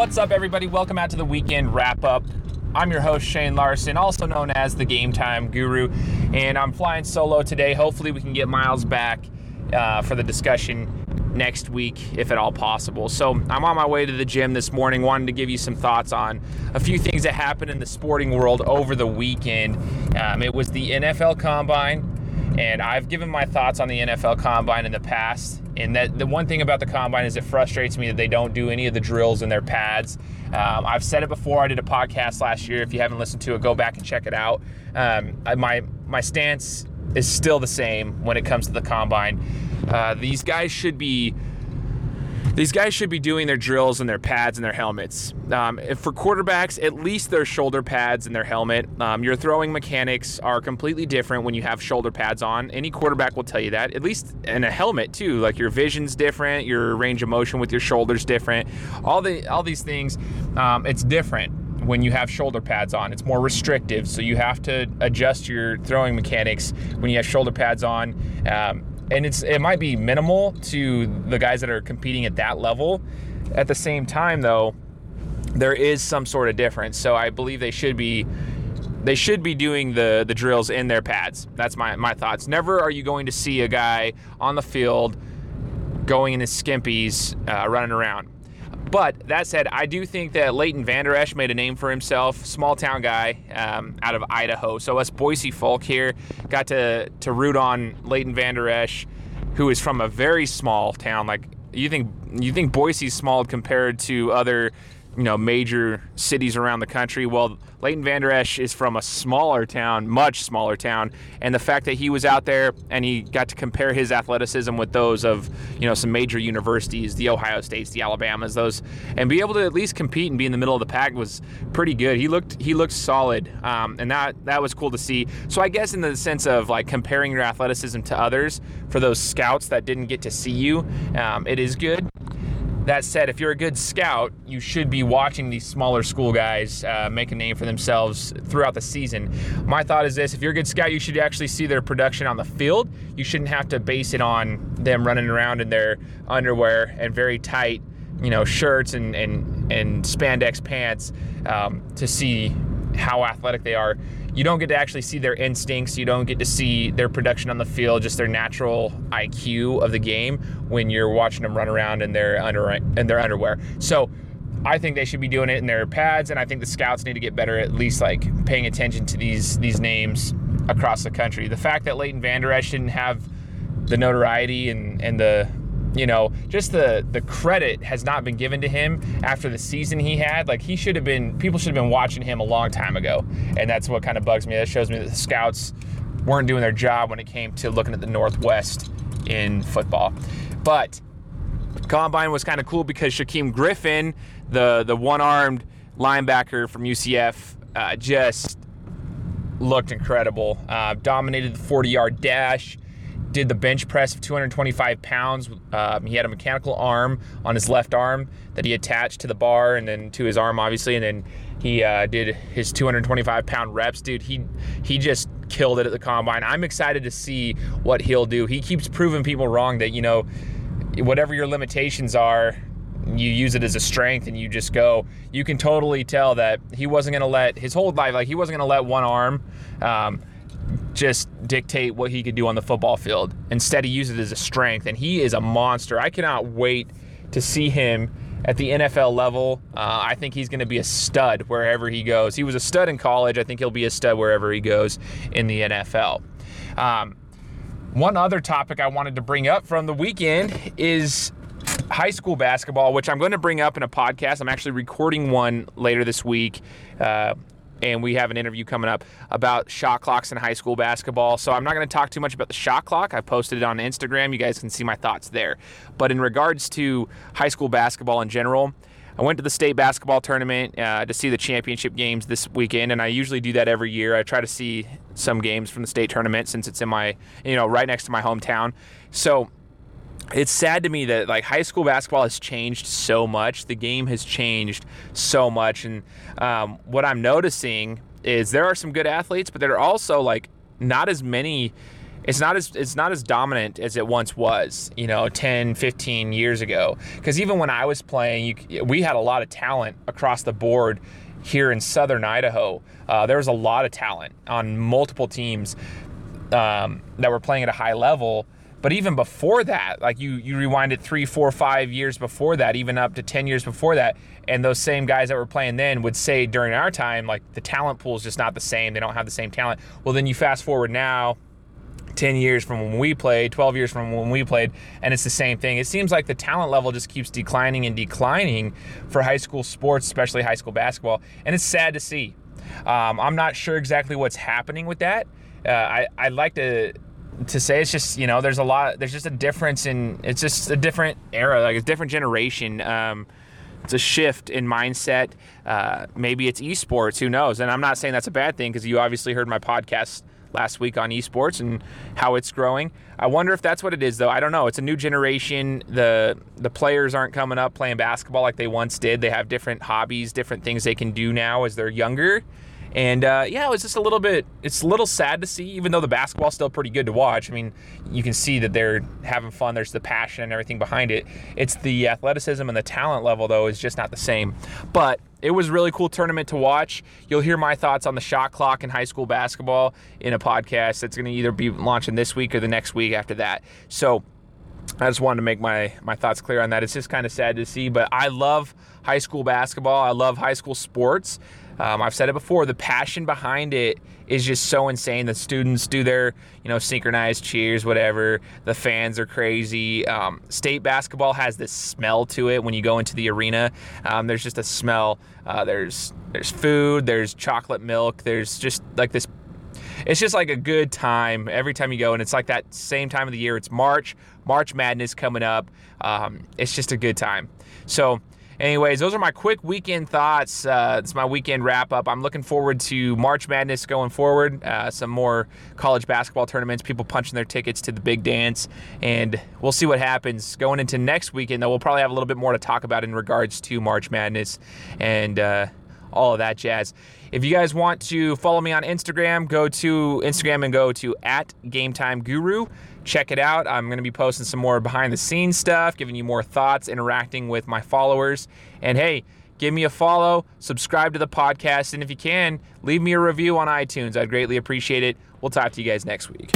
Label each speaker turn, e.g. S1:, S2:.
S1: What's up, everybody? Welcome out to the weekend wrap up. I'm your host, Shane Larson, also known as the Game Time Guru, and I'm flying solo today. Hopefully, we can get Miles back uh, for the discussion next week, if at all possible. So, I'm on my way to the gym this morning, wanted to give you some thoughts on a few things that happened in the sporting world over the weekend. Um, it was the NFL Combine. And I've given my thoughts on the NFL Combine in the past. And that the one thing about the Combine is it frustrates me that they don't do any of the drills in their pads. Um, I've said it before. I did a podcast last year. If you haven't listened to it, go back and check it out. Um, my my stance is still the same when it comes to the Combine. Uh, these guys should be these guys should be doing their drills and their pads and their helmets. Um, for quarterbacks, at least their shoulder pads and their helmet. Um, your throwing mechanics are completely different when you have shoulder pads on. Any quarterback will tell you that. At least in a helmet too. Like your vision's different, your range of motion with your shoulders different. All the all these things, um, it's different when you have shoulder pads on. It's more restrictive, so you have to adjust your throwing mechanics when you have shoulder pads on. Um, and it's it might be minimal to the guys that are competing at that level. At the same time, though, there is some sort of difference. So I believe they should be they should be doing the the drills in their pads. That's my my thoughts. Never are you going to see a guy on the field going in his skimpies uh, running around. But that said, I do think that Leighton Vander Esch made a name for himself, small town guy um, out of Idaho. So us Boise folk here got to to root on Leighton Vander Esch, who is from a very small town. Like you think you think Boise's small compared to other you know major cities around the country. Well, Leighton Vander Esch is from a smaller town, much smaller town, and the fact that he was out there and he got to compare his athleticism with those of you know some major universities, the Ohio States, the Alabamas, those, and be able to at least compete and be in the middle of the pack was pretty good. He looked he looked solid, um, and that that was cool to see. So I guess in the sense of like comparing your athleticism to others for those scouts that didn't get to see you, um, it is good. That said, if you're a good scout, you should be watching these smaller school guys uh, make a name for themselves throughout the season. My thought is this if you're a good scout, you should actually see their production on the field. You shouldn't have to base it on them running around in their underwear and very tight, you know, shirts and, and, and spandex pants um, to see how athletic they are you don't get to actually see their instincts. You don't get to see their production on the field, just their natural IQ of the game when you're watching them run around in their under in their underwear. So I think they should be doing it in their pads, and I think the scouts need to get better at least like paying attention to these these names across the country. The fact that Leighton Vander Esch didn't have the notoriety and, and the you know, just the the credit has not been given to him after the season he had. Like he should have been, people should have been watching him a long time ago, and that's what kind of bugs me. That shows me that the scouts weren't doing their job when it came to looking at the Northwest in football. But combine was kind of cool because Shaquem Griffin, the the one-armed linebacker from UCF, uh, just looked incredible. Uh, dominated the 40-yard dash did the bench press of 225 pounds. Um, he had a mechanical arm on his left arm that he attached to the bar and then to his arm, obviously, and then he uh, did his 225 pound reps. Dude, he he just killed it at the combine. I'm excited to see what he'll do. He keeps proving people wrong that you know whatever your limitations are. You use it as a strength and you just go. You can totally tell that he wasn't going to let his whole life, like, he wasn't going to let one arm um, just dictate what he could do on the football field. Instead, he uses it as a strength, and he is a monster. I cannot wait to see him at the NFL level. Uh, I think he's going to be a stud wherever he goes. He was a stud in college. I think he'll be a stud wherever he goes in the NFL. Um, one other topic I wanted to bring up from the weekend is high school basketball, which I'm going to bring up in a podcast. I'm actually recording one later this week. Uh, and we have an interview coming up about shot clocks in high school basketball. So I'm not going to talk too much about the shot clock. I posted it on Instagram. You guys can see my thoughts there. But in regards to high school basketball in general, I went to the state basketball tournament uh, to see the championship games this weekend, and I usually do that every year. I try to see some games from the state tournament since it's in my, you know, right next to my hometown. So it's sad to me that like high school basketball has changed so much. The game has changed so much, and um, what I'm noticing is there are some good athletes, but there are also like not as many it's not as it's not as dominant as it once was you know 10 15 years ago. Because even when i was playing you, we had a lot of talent across the board here in southern idaho. Uh, there was a lot of talent on multiple teams um, that were playing at a high level but even before that like you you rewind it three four five years before that even up to 10 years before that and those same guys that were playing then would say during our time like the talent pool is just not the same they don't have the same talent well then you fast forward now 10 years from when we played, 12 years from when we played, and it's the same thing. It seems like the talent level just keeps declining and declining for high school sports, especially high school basketball, and it's sad to see. Um, I'm not sure exactly what's happening with that. Uh, I, I'd like to to say it's just you know there's a lot there's just a difference in it's just a different era like a different generation um, it's a shift in mindset uh, maybe it's esports who knows and i'm not saying that's a bad thing because you obviously heard my podcast last week on esports and how it's growing. I wonder if that's what it is though. I don't know. It's a new generation. The the players aren't coming up playing basketball like they once did. They have different hobbies, different things they can do now as they're younger. And uh, yeah, it was just a little bit. It's a little sad to see, even though the basketball's still pretty good to watch. I mean, you can see that they're having fun. There's the passion and everything behind it. It's the athleticism and the talent level though is just not the same. But it was really cool tournament to watch. You'll hear my thoughts on the shot clock in high school basketball in a podcast that's going to either be launching this week or the next week after that. So I just wanted to make my my thoughts clear on that. It's just kind of sad to see, but I love high school basketball. I love high school sports. Um, I've said it before. The passion behind it is just so insane. The students do their, you know, synchronized cheers, whatever. The fans are crazy. Um, state basketball has this smell to it when you go into the arena. Um, there's just a smell. Uh, there's there's food. There's chocolate milk. There's just like this. It's just like a good time every time you go, and it's like that same time of the year. It's March. March Madness coming up. Um, it's just a good time. So anyways, those are my quick weekend thoughts. Uh, it's my weekend wrap up. I'm looking forward to March Madness going forward. Uh, some more college basketball tournaments, people punching their tickets to the big dance, and we'll see what happens going into next weekend. Though we'll probably have a little bit more to talk about in regards to March Madness and uh, all of that jazz. If you guys want to follow me on Instagram, go to Instagram and go to at Game Time Guru check it out. I'm going to be posting some more behind the scenes stuff, giving you more thoughts, interacting with my followers. And hey, give me a follow, subscribe to the podcast, and if you can, leave me a review on iTunes. I'd greatly appreciate it. We'll talk to you guys next week.